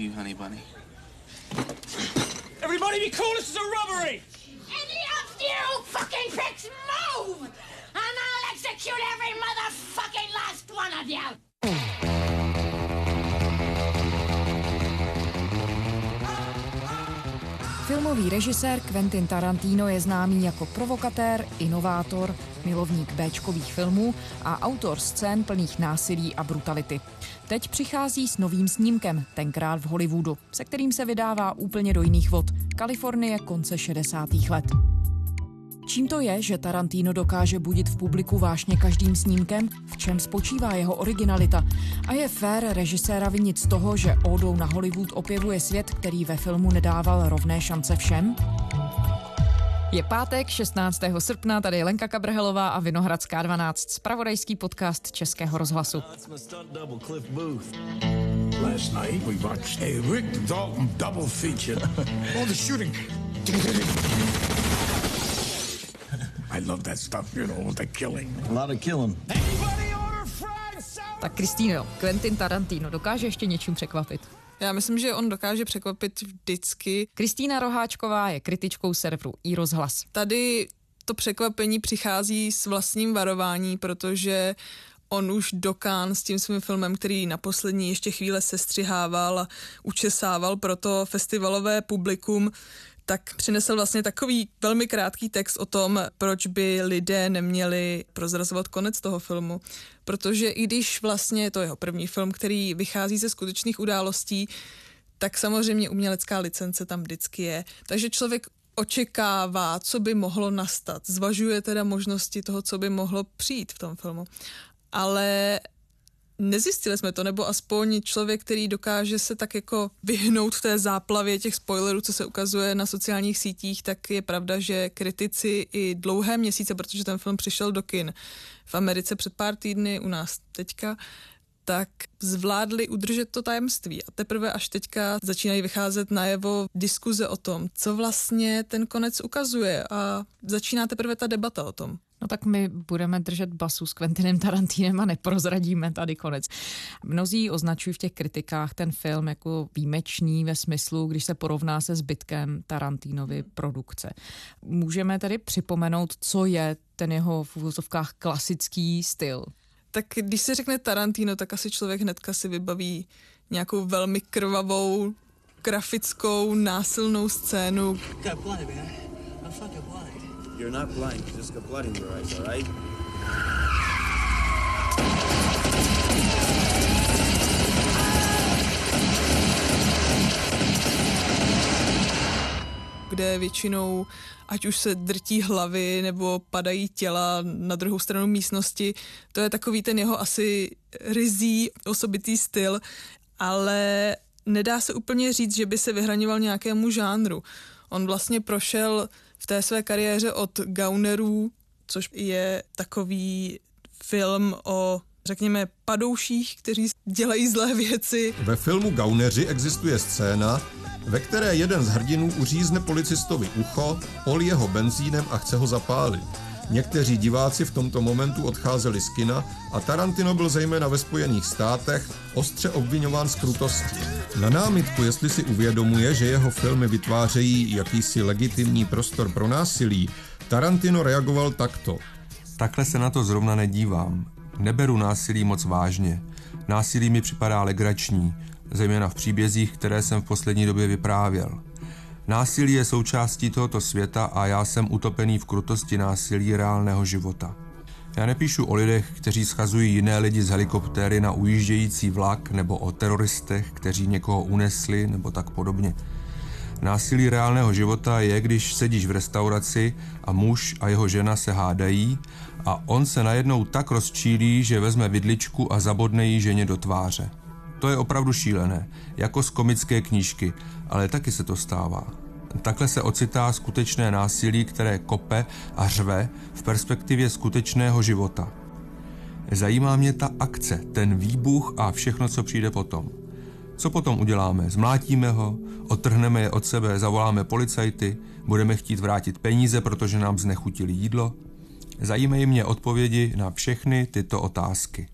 you, honey bunny. Everybody be cool, this is a robbery! Any of you fucking pricks move! And I'll execute every motherfucking last one of you! Filmový režisér Quentin Tarantino je známý jako provokatér, inovátor, milovník Bčkových filmů a autor scén plných násilí a brutality. Teď přichází s novým snímkem, tenkrát v Hollywoodu, se kterým se vydává úplně do jiných vod. Kalifornie konce 60. let. Čím to je, že Tarantino dokáže budit v publiku vášně každým snímkem? V čem spočívá jeho originalita? A je fér režiséra vinit z toho, že ódou na Hollywood opěvuje svět, který ve filmu nedával rovné šance všem? Je pátek 16. srpna, tady je Lenka Kabrhelová a Vinohradská 12, spravodajský podcast Českého rozhlasu. Last night we watched a Rick Dalton double feature. All the shooting. I love that stuff, you know, the killing. A lot of killing. Anybody order fried salad? Tak Kristýno, Quentin Tarantino dokáže ještě něčím překvapit. Já myslím, že on dokáže překvapit vždycky. Kristýna Roháčková je kritičkou serveru iRozhlas. Tady to překvapení přichází s vlastním varování, protože on už dokán s tím svým filmem, který na poslední ještě chvíle sestřihával a učesával pro to festivalové publikum, tak přinesl vlastně takový velmi krátký text o tom, proč by lidé neměli prozrazovat konec toho filmu. Protože i když vlastně je to jeho první film, který vychází ze skutečných událostí, tak samozřejmě umělecká licence tam vždycky je. Takže člověk očekává, co by mohlo nastat. Zvažuje teda možnosti toho, co by mohlo přijít v tom filmu. Ale nezjistili jsme to, nebo aspoň člověk, který dokáže se tak jako vyhnout té záplavě těch spoilerů, co se ukazuje na sociálních sítích, tak je pravda, že kritici i dlouhé měsíce, protože ten film přišel do kin v Americe před pár týdny, u nás teďka, tak zvládli udržet to tajemství. A teprve až teďka začínají vycházet najevo diskuze o tom, co vlastně ten konec ukazuje a začíná teprve ta debata o tom. No tak my budeme držet basu s Quentinem Tarantinem a neprozradíme tady konec. Mnozí označují v těch kritikách ten film jako výjimečný ve smyslu, když se porovná se zbytkem Tarantinovy produkce. Můžeme tedy připomenout, co je ten jeho v uvozovkách klasický styl. Tak když se řekne Tarantino, tak asi člověk hnedka si vybaví nějakou velmi krvavou, grafickou, násilnou scénu, Got man. Fucking blind. You're not blind. You just got blood in your eyes, all right? kde většinou, ať už se drtí hlavy nebo padají těla na druhou stranu místnosti, to je takový ten jeho asi rizí, osobitý styl, ale nedá se úplně říct, že by se vyhraňoval nějakému žánru. On vlastně prošel v té své kariéře od Gaunerů, což je takový film o řekněme, padouších, kteří dělají zlé věci. Ve filmu Gauneři existuje scéna, ve které jeden z hrdinů uřízne policistovi ucho, olije ho benzínem a chce ho zapálit. Někteří diváci v tomto momentu odcházeli z kina a Tarantino byl zejména ve Spojených státech ostře obvinován z krutosti. Na námitku, jestli si uvědomuje, že jeho filmy vytvářejí jakýsi legitimní prostor pro násilí, Tarantino reagoval takto. Takhle se na to zrovna nedívám. Neberu násilí moc vážně. Násilí mi připadá legrační, zejména v příbězích, které jsem v poslední době vyprávěl. Násilí je součástí tohoto světa a já jsem utopený v krutosti násilí reálného života. Já nepíšu o lidech, kteří schazují jiné lidi z helikoptéry na ujíždějící vlak nebo o teroristech, kteří někoho unesli nebo tak podobně. Násilí reálného života je, když sedíš v restauraci a muž a jeho žena se hádají a on se najednou tak rozčílí, že vezme vidličku a zabodne jí ženě do tváře. To je opravdu šílené, jako z komické knížky, ale taky se to stává. Takhle se ocitá skutečné násilí, které kope a řve v perspektivě skutečného života. Zajímá mě ta akce, ten výbuch a všechno, co přijde potom. Co potom uděláme? Zmlátíme ho, odtrhneme je od sebe, zavoláme policajty, budeme chtít vrátit peníze, protože nám znechutili jídlo? Zajímají mě odpovědi na všechny tyto otázky.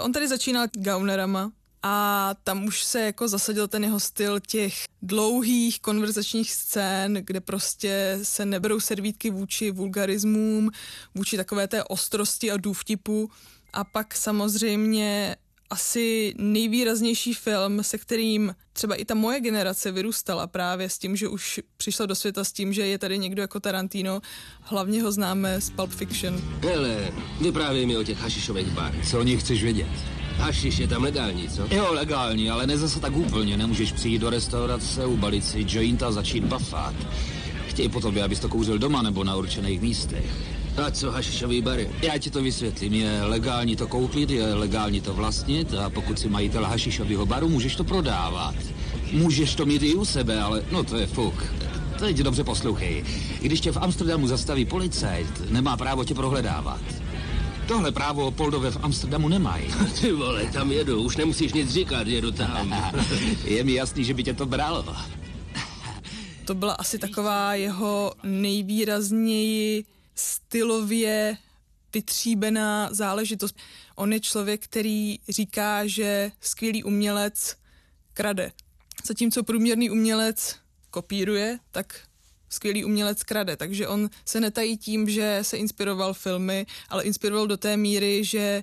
On tady začínal Gaunerama a tam už se jako zasadil ten jeho styl těch dlouhých konverzačních scén, kde prostě se neberou servítky vůči vulgarismům, vůči takové té ostrosti a důvtipu. A pak samozřejmě asi nejvýraznější film, se kterým třeba i ta moje generace vyrůstala právě s tím, že už přišla do světa s tím, že je tady někdo jako Tarantino. Hlavně ho známe z Pulp Fiction. Hele, vyprávěj mi o těch hašišových barech. Co o nich chceš vědět? Hašiš je tam legální, co? Jo, legální, ale ne zase tak úplně. Nemůžeš přijít do restaurace, ubalit si jointa a začít bafat. Chtějí po tobě, abys to kouřil doma nebo na určených místech. A co hašišový bary? Já ti to vysvětlím. Je legální to koupit, je legální to vlastnit a pokud si majitel hašišového baru, můžeš to prodávat. Můžeš to mít i u sebe, ale no to je fuk. Teď dobře poslouchej. Když tě v Amsterdamu zastaví policajt, nemá právo tě prohledávat. Tohle právo Poldové v Amsterdamu nemají. Ty vole, tam jedu, už nemusíš nic říkat, jedu tam. je mi jasný, že by tě to bralo. To byla asi taková jeho nejvýrazněji stylově vytříbená záležitost. On je člověk, který říká, že skvělý umělec krade. Zatímco průměrný umělec kopíruje, tak skvělý umělec krade. Takže on se netají tím, že se inspiroval filmy, ale inspiroval do té míry, že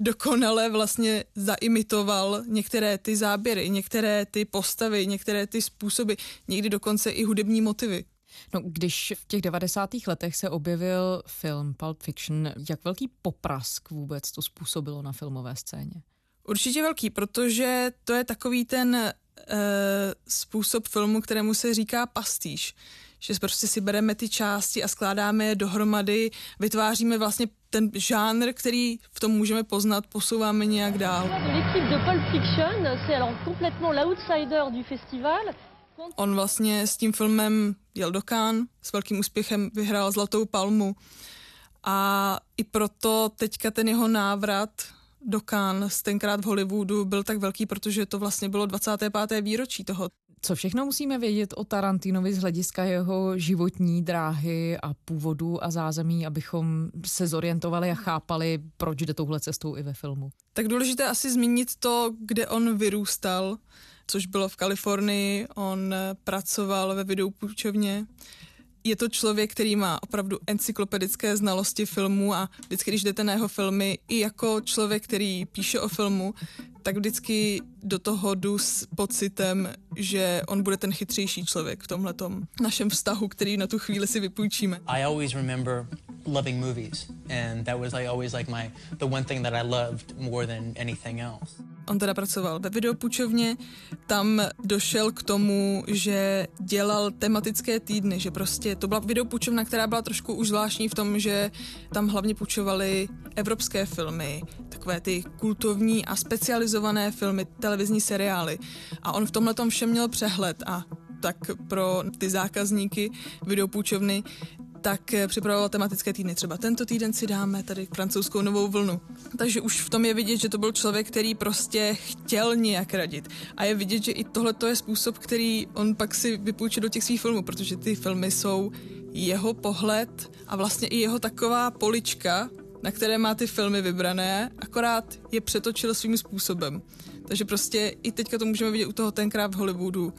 dokonale vlastně zaimitoval některé ty záběry, některé ty postavy, některé ty způsoby, někdy dokonce i hudební motivy. No, když v těch 90. letech se objevil film Pulp Fiction, jak velký poprask vůbec to způsobilo na filmové scéně? Určitě velký, protože to je takový ten e, způsob filmu, kterému se říká pastýš. Že prostě si bereme ty části a skládáme je dohromady, vytváříme vlastně ten žánr, který v tom můžeme poznat, posouváme nějak dál. On vlastně s tím filmem jel do Cannes, s velkým úspěchem vyhrál Zlatou palmu a i proto teďka ten jeho návrat do Cannes, tenkrát v Hollywoodu, byl tak velký, protože to vlastně bylo 25. výročí toho. Co všechno musíme vědět o Tarantinovi z hlediska jeho životní dráhy a původu a zázemí, abychom se zorientovali a chápali, proč jde touhle cestou i ve filmu? Tak důležité asi zmínit to, kde on vyrůstal což bylo v Kalifornii. On pracoval ve videopůjčovně. Je to člověk, který má opravdu encyklopedické znalosti filmů a vždycky, když jdete na jeho filmy, i jako člověk, který píše o filmu, tak vždycky do toho jdu s pocitem, že on bude ten chytřejší člověk v tomhle našem vztahu, který na tu chvíli si vypůjčíme. I always remember loving movies and that was like always like my the one thing that I loved more than anything else. On teda pracoval ve videopůjčovně, tam došel k tomu, že dělal tematické týdny, že prostě to byla videopůjčovna, která byla trošku už zvláštní v tom, že tam hlavně půjčovali evropské filmy, takové ty kultovní a specializované filmy, televizní seriály. A on v tomhle tom všem měl přehled a tak pro ty zákazníky videopůjčovny tak eh, připravoval tematické týdny. Třeba tento týden si dáme tady francouzskou novou vlnu. Takže už v tom je vidět, že to byl člověk, který prostě chtěl nějak radit. A je vidět, že i tohle je způsob, který on pak si vypůjčil do těch svých filmů, protože ty filmy jsou jeho pohled a vlastně i jeho taková polička, na které má ty filmy vybrané, akorát je přetočil svým způsobem. Takže prostě i teďka to můžeme vidět u toho tenkrát v Hollywoodu.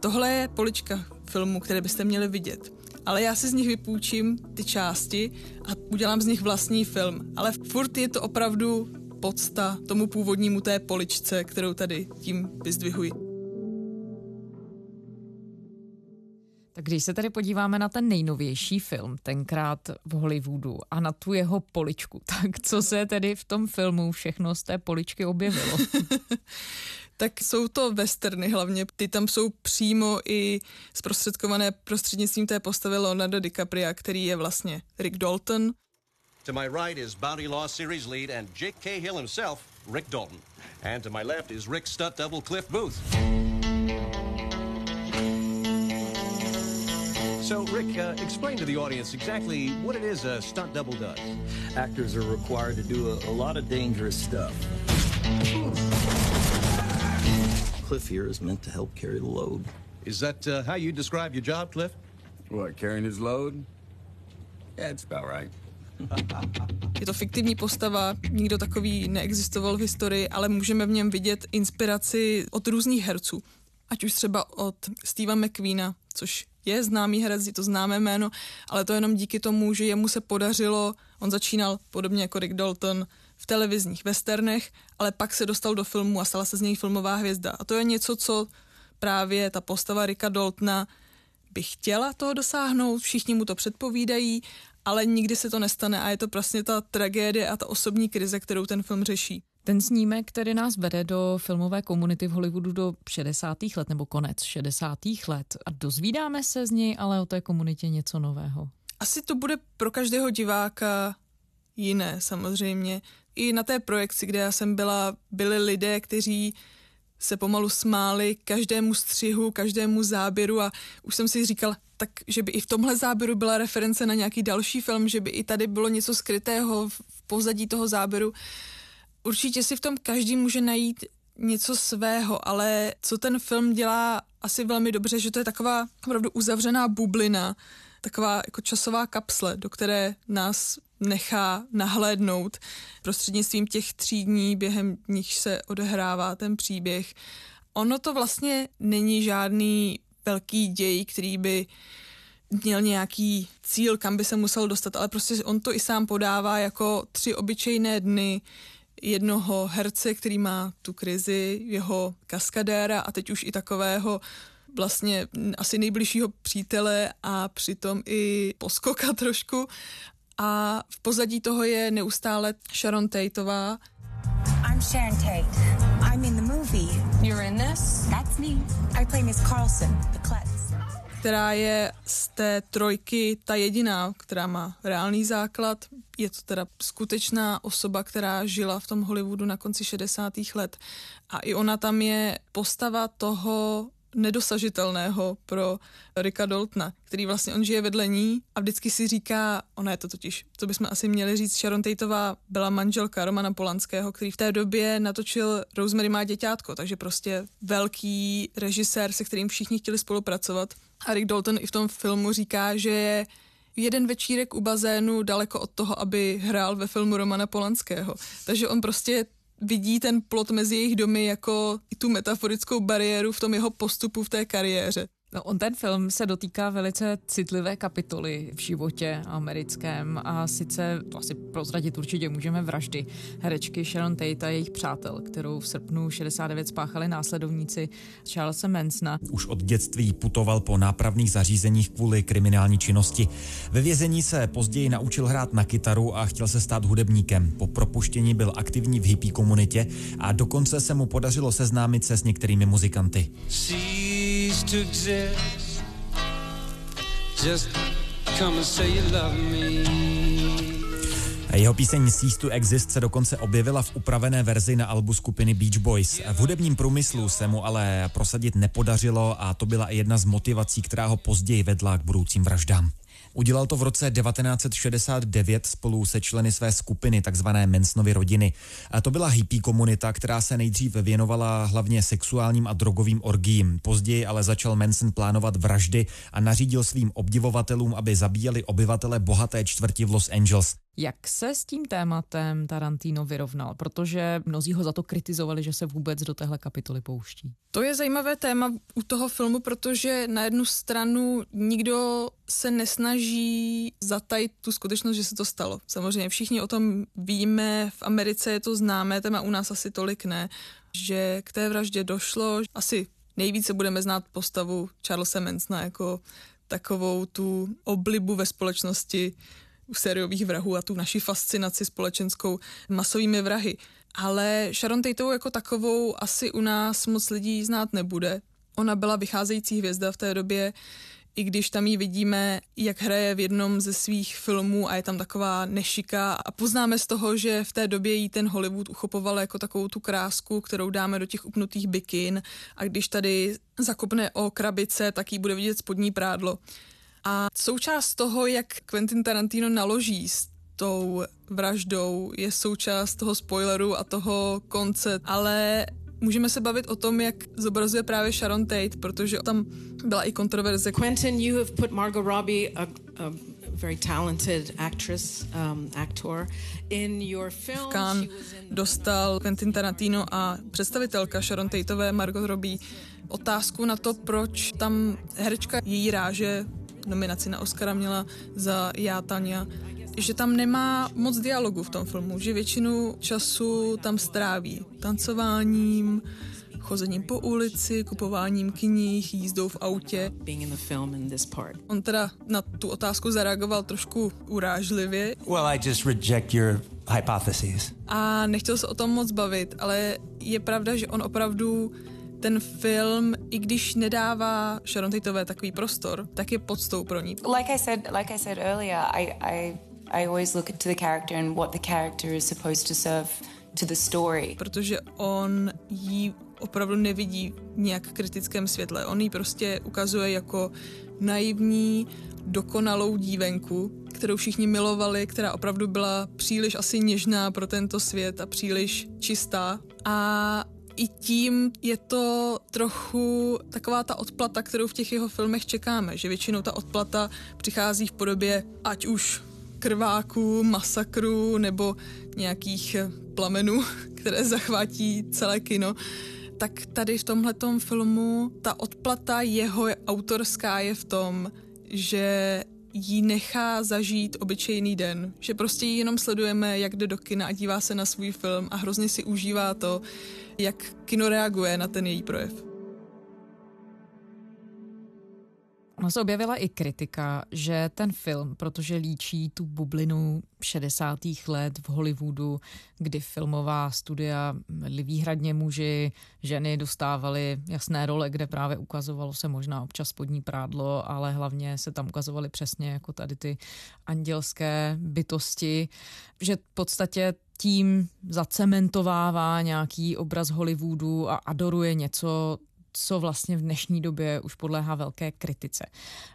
Tohle je polička filmu, které byste měli vidět ale já si z nich vypůjčím ty části a udělám z nich vlastní film. Ale furt je to opravdu podsta tomu původnímu té poličce, kterou tady tím vyzdvihuji. Tak když se tady podíváme na ten nejnovější film, tenkrát v Hollywoodu a na tu jeho poličku, tak co se tedy v tom filmu všechno z té poličky objevilo? tak jsou to westerny hlavně. Ty tam jsou přímo i zprostředkované prostřednictvím té postavy Leonardo DiCaprio, který je vlastně Rick Dalton. To my right is Bounty Law Series lead and Jake Cahill himself, Rick Dalton. And to my left is Rick stunt double Cliff Booth. So, Rick, uh, explain to the audience exactly what it is a stunt double does. Actors are required to do a, a lot of dangerous stuff. Cliff here is meant to help carry the load. Is that uh, how you describe your job, Cliff? What, carrying his load? Yeah, it's about right. Je to fiktivní postava, nikdo takový neexistoval v historii, ale můžeme v něm vidět inspiraci od různých herců. Ať už třeba od Steva McQueena, což je známý herec, je to známé jméno, ale to jenom díky tomu, že jemu se podařilo, on začínal podobně jako Rick Dalton v televizních westernech, ale pak se dostal do filmu a stala se z něj filmová hvězda. A to je něco, co právě ta postava Ricka Daltona by chtěla toho dosáhnout, všichni mu to předpovídají, ale nikdy se to nestane a je to prostě ta tragédie a ta osobní krize, kterou ten film řeší. Ten snímek, který nás vede do filmové komunity v Hollywoodu do 60. let nebo konec 60. let a dozvídáme se z něj ale o té komunitě něco nového. Asi to bude pro každého diváka jiné samozřejmě. I na té projekci, kde já jsem byla, byli lidé, kteří se pomalu smáli každému střihu, každému záběru a už jsem si říkal, tak že by i v tomhle záběru byla reference na nějaký další film, že by i tady bylo něco skrytého v pozadí toho záběru. Určitě si v tom každý může najít něco svého, ale co ten film dělá asi velmi dobře, že to je taková opravdu uzavřená bublina, taková jako časová kapsle, do které nás nechá nahlédnout prostřednictvím těch tří dní, během nich se odehrává ten příběh. Ono to vlastně není žádný velký děj, který by měl nějaký cíl, kam by se musel dostat, ale prostě on to i sám podává jako tři obyčejné dny jednoho herce, který má tu krizi, jeho kaskadéra a teď už i takového vlastně asi nejbližšího přítele a přitom i poskoka trošku. A v pozadí toho je neustále Sharon Tateová. I'm Sharon Tate. I'm in the movie. You're in this? That's me. I play Miss Carlson, the klutz která je z té trojky ta jediná, která má reálný základ. Je to teda skutečná osoba, která žila v tom Hollywoodu na konci 60. let. A i ona tam je postava toho nedosažitelného pro Ricka Daltona, který vlastně on žije vedle ní a vždycky si říká, ona je to totiž, co bychom asi měli říct, Sharon Tateová byla manželka Romana Polanského, který v té době natočil Rosemary má děťátko, takže prostě velký režisér, se kterým všichni chtěli spolupracovat. A Rick Dalton i v tom filmu říká, že je jeden večírek u bazénu daleko od toho, aby hrál ve filmu Romana Polanského. Takže on prostě vidí ten plot mezi jejich domy jako i tu metaforickou bariéru v tom jeho postupu v té kariéře. No, on ten film se dotýká velice citlivé kapitoly v životě americkém a sice, to asi prozradit určitě můžeme, vraždy herečky Sharon Tate a jejich přátel, kterou v srpnu 69 spáchali následovníci Charlesa Mansona. Už od dětství putoval po nápravných zařízeních kvůli kriminální činnosti. Ve vězení se později naučil hrát na kytaru a chtěl se stát hudebníkem. Po propuštění byl aktivní v hippie komunitě a dokonce se mu podařilo seznámit se s některými muzikanty. Cease to exist. Just come and say you love me. Jeho píseň Cease to Exist se dokonce objevila v upravené verzi na albu skupiny Beach Boys. V hudebním průmyslu se mu ale prosadit nepodařilo a to byla i jedna z motivací, která ho později vedla k budoucím vraždám. Udělal to v roce 1969 spolu se členy své skupiny, takzvané Mansonovy rodiny. A to byla hippie komunita, která se nejdřív věnovala hlavně sexuálním a drogovým orgím. Později ale začal Manson plánovat vraždy a nařídil svým obdivovatelům, aby zabíjeli obyvatele bohaté čtvrti v Los Angeles. Jak se s tím tématem Tarantino vyrovnal? Protože mnozí ho za to kritizovali, že se vůbec do téhle kapitoly pouští. To je zajímavé téma u toho filmu, protože na jednu stranu nikdo se nesnaží zatajit tu skutečnost, že se to stalo. Samozřejmě všichni o tom víme, v Americe je to známé téma, u nás asi tolik ne, že k té vraždě došlo. Asi nejvíce budeme znát postavu Charlesa Mansona jako takovou tu oblibu ve společnosti sériových vrahů a tu naši fascinaci společenskou masovými vrahy. Ale Sharon Tateovou jako takovou asi u nás moc lidí znát nebude. Ona byla vycházející hvězda v té době, i když tam ji vidíme, jak hraje v jednom ze svých filmů a je tam taková nešika a poznáme z toho, že v té době jí ten Hollywood uchopoval jako takovou tu krásku, kterou dáme do těch upnutých bikin a když tady zakopne o krabice, tak jí bude vidět spodní prádlo. A součást toho, jak Quentin Tarantino naloží s tou vraždou, je součást toho spoileru a toho konce, ale Můžeme se bavit o tom, jak zobrazuje právě Sharon Tate, protože tam byla i kontroverze. Quentin, you have put Margot Robbie, a, a very talented actress, um, actor. In your film, v Cannes dostal Quentin Tarantino a představitelka Sharon Tateové Margot Robbie otázku na to, proč tam herečka její ráže nominaci na Oscara měla za Já, Tania, že tam nemá moc dialogu v tom filmu, že většinu času tam stráví tancováním, chozením po ulici, kupováním knih, jízdou v autě. On teda na tu otázku zareagoval trošku urážlivě. Well, I just reject your hypotheses. A nechtěl se o tom moc bavit, ale je pravda, že on opravdu ten film, i když nedává Sharon Tateové takový prostor, tak je podstou pro ní. Like I said, like I said earlier, I, I, I always look to the character and what the character is supposed to serve to the story. Protože on jí opravdu nevidí nějak kritickém světle. On ji prostě ukazuje jako naivní, dokonalou dívenku, kterou všichni milovali, která opravdu byla příliš asi něžná pro tento svět a příliš čistá. A i tím je to trochu taková ta odplata, kterou v těch jeho filmech čekáme, že většinou ta odplata přichází v podobě ať už krváků, masakru nebo nějakých plamenů, které zachvátí celé kino. Tak tady v tomhletom filmu ta odplata jeho autorská je v tom, že jí nechá zažít obyčejný den. Že prostě ji jenom sledujeme, jak jde do kina a dívá se na svůj film a hrozně si užívá to, jak kino reaguje na ten její projev. Ono se objevila i kritika, že ten film, protože líčí tu bublinu 60. let v Hollywoodu, kdy filmová studia výhradně muži, ženy dostávaly jasné role, kde právě ukazovalo se možná občas spodní prádlo, ale hlavně se tam ukazovaly přesně jako tady ty andělské bytosti, že v podstatě tím zacementovává nějaký obraz Hollywoodu a adoruje něco, co vlastně v dnešní době už podléhá velké kritice.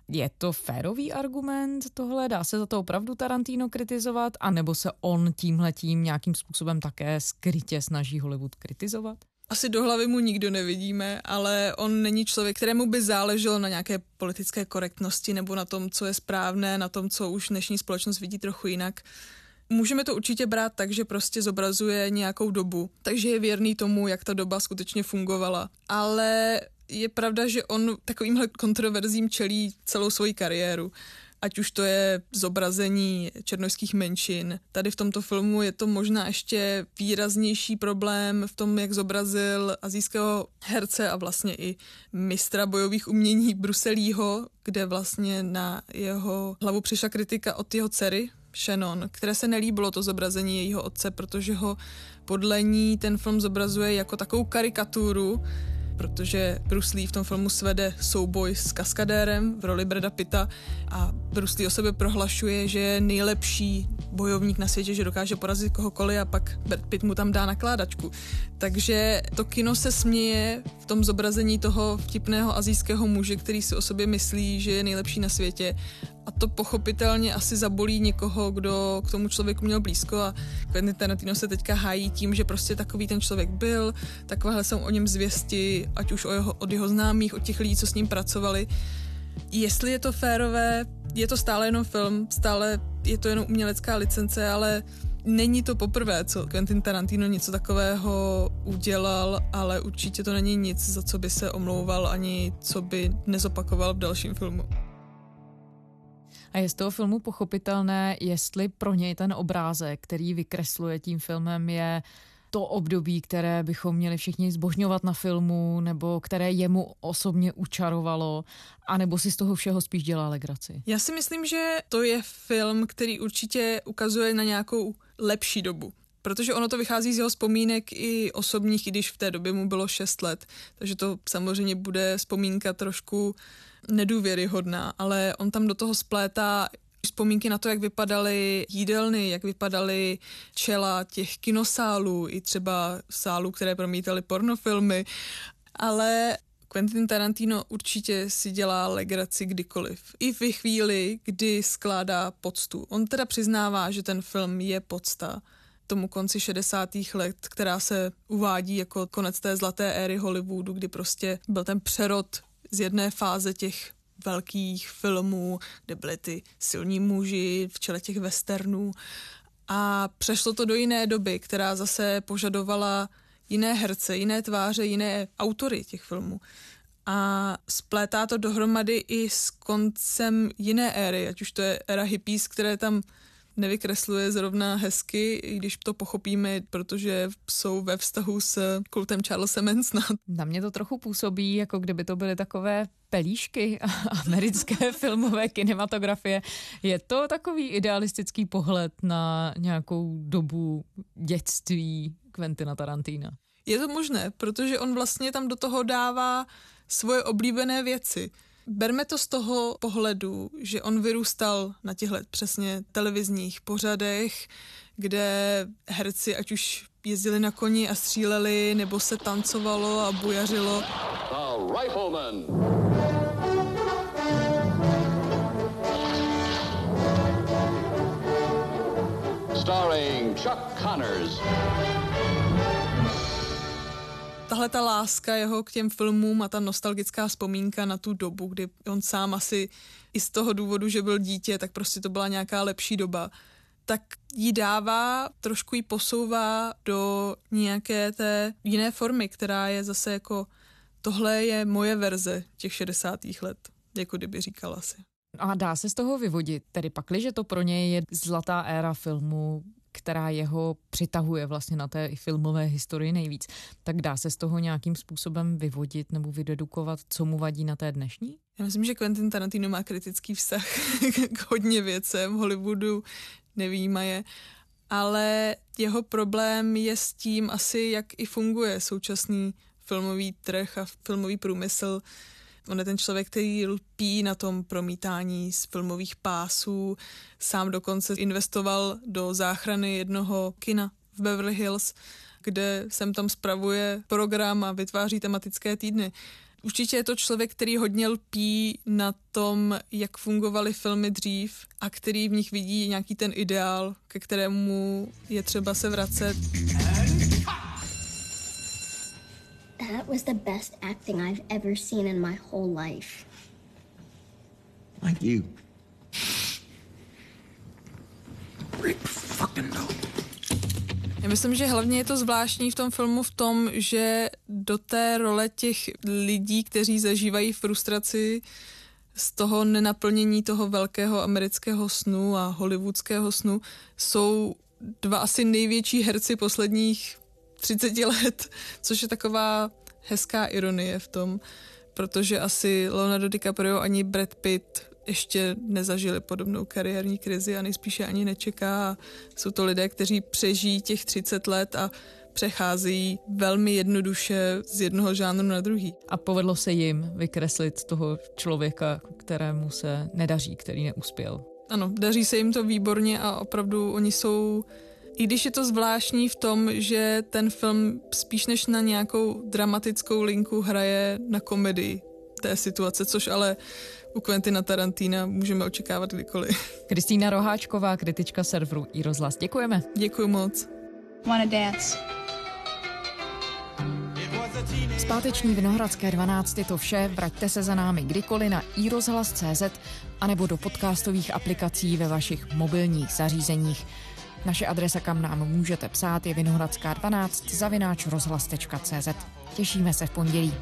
Je to férový argument tohle? Dá se za to opravdu Tarantino kritizovat? A nebo se on tímhletím nějakým způsobem také skrytě snaží Hollywood kritizovat? Asi do hlavy mu nikdo nevidíme, ale on není člověk, kterému by záleželo na nějaké politické korektnosti nebo na tom, co je správné, na tom, co už dnešní společnost vidí trochu jinak. Můžeme to určitě brát tak, že prostě zobrazuje nějakou dobu, takže je věrný tomu, jak ta doba skutečně fungovala. Ale je pravda, že on takovýmhle kontroverzím čelí celou svoji kariéru ať už to je zobrazení černožských menšin. Tady v tomto filmu je to možná ještě výraznější problém v tom, jak zobrazil azijského herce a vlastně i mistra bojových umění Bruselího, kde vlastně na jeho hlavu přišla kritika od jeho dcery, Shannon, které se nelíbilo to zobrazení jejího otce, protože ho podle ní ten film zobrazuje jako takovou karikaturu, protože Bruce Lee v tom filmu svede souboj s kaskadérem v roli Breda Pitta a Bruce Lee o sebe prohlašuje, že je nejlepší bojovník na světě, že dokáže porazit kohokoliv a pak Brad Pitt mu tam dá nakládačku. Takže to kino se směje v tom zobrazení toho vtipného azijského muže, který si o sobě myslí, že je nejlepší na světě a to pochopitelně asi zabolí někoho, kdo k tomu člověku měl blízko a Quentin Tarantino se teďka hájí tím, že prostě takový ten člověk byl, takovéhle jsou o něm zvěsti, ať už o jeho, od jeho známých, od těch lidí, co s ním pracovali. Jestli je to férové, je to stále jenom film, stále je to jenom umělecká licence, ale není to poprvé, co Quentin Tarantino něco takového udělal, ale určitě to není nic, za co by se omlouval, ani co by nezopakoval v dalším filmu. A je z toho filmu pochopitelné, jestli pro něj ten obrázek, který vykresluje tím filmem, je to období, které bychom měli všichni zbožňovat na filmu, nebo které jemu osobně učarovalo, anebo si z toho všeho spíš dělá legraci? Já si myslím, že to je film, který určitě ukazuje na nějakou lepší dobu protože ono to vychází z jeho vzpomínek i osobních, i když v té době mu bylo 6 let, takže to samozřejmě bude vzpomínka trošku nedůvěryhodná, ale on tam do toho splétá vzpomínky na to, jak vypadaly jídelny, jak vypadaly čela těch kinosálů, i třeba sálů, které promítaly pornofilmy, ale Quentin Tarantino určitě si dělá legraci kdykoliv. I v chvíli, kdy skládá poctu. On teda přiznává, že ten film je podsta tomu konci 60. let, která se uvádí jako konec té zlaté éry Hollywoodu, kdy prostě byl ten přerod z jedné fáze těch velkých filmů, kde byly ty silní muži v čele těch westernů. A přešlo to do jiné doby, která zase požadovala jiné herce, jiné tváře, jiné autory těch filmů. A splétá to dohromady i s koncem jiné éry, ať už to je éra hippies, které tam nevykresluje zrovna hezky, i když to pochopíme, protože jsou ve vztahu s kultem Charlesa Mansona. Na mě to trochu působí, jako kdyby to byly takové pelíšky americké filmové kinematografie. Je to takový idealistický pohled na nějakou dobu dětství Quentina Tarantina? Je to možné, protože on vlastně tam do toho dává svoje oblíbené věci. Berme to z toho pohledu, že on vyrůstal na těchto přesně televizních pořadech, kde herci ať už jezdili na koni a stříleli, nebo se tancovalo a bujařilo. The Rifleman. Starring Chuck Connors tahle ta láska jeho k těm filmům a ta nostalgická vzpomínka na tu dobu, kdy on sám asi i z toho důvodu, že byl dítě, tak prostě to byla nějaká lepší doba, tak ji dává, trošku ji posouvá do nějaké té jiné formy, která je zase jako tohle je moje verze těch 60. let, jako kdyby říkal asi. A dá se z toho vyvodit, tedy pakli, že to pro něj je zlatá éra filmu, která jeho přitahuje vlastně na té filmové historii nejvíc, tak dá se z toho nějakým způsobem vyvodit nebo vydedukovat, co mu vadí na té dnešní? Já myslím, že Quentin Tarantino má kritický vztah k hodně věcem Hollywoodu, nevýjíma je, ale jeho problém je s tím asi, jak i funguje současný filmový trh a filmový průmysl, On je ten člověk, který lpí na tom promítání z filmových pásů. Sám dokonce investoval do záchrany jednoho kina v Beverly Hills, kde sem tam spravuje program a vytváří tematické týdny. Určitě je to člověk, který hodně lpí na tom, jak fungovaly filmy dřív a který v nich vidí nějaký ten ideál, ke kterému je třeba se vracet. That was the best acting I've ever seen in my whole life. Like you. Rick fucking no. Já myslím, že hlavně je to zvláštní v tom filmu v tom, že do té role těch lidí, kteří zažívají frustraci z toho nenaplnění toho velkého amerického snu a hollywoodského snu, jsou dva asi největší herci posledních 30 let, což je taková hezká ironie v tom, protože asi Leonardo DiCaprio ani Brad Pitt ještě nezažili podobnou kariérní krizi a nejspíše ani nečeká. Jsou to lidé, kteří přežijí těch 30 let a přecházejí velmi jednoduše z jednoho žánru na druhý. A povedlo se jim vykreslit toho člověka, kterému se nedaří, který neuspěl. Ano, daří se jim to výborně a opravdu oni jsou i když je to zvláštní v tom, že ten film spíš než na nějakou dramatickou linku hraje na komedii té situace, což ale u Quentina Tarantina můžeme očekávat kdykoliv. Kristýna Roháčková, kritička serveru i rozhlas. Děkujeme. Děkuji moc. Wanna dance. Zpáteční Vinohradské 12 je to vše. Vraťte se za námi kdykoliv na iRozhlas.cz anebo do podcastových aplikací ve vašich mobilních zařízeních. Naše adresa, kam nám můžete psát, je vinohradská 12 zavináč rozhlas.cz. Těšíme se v pondělí.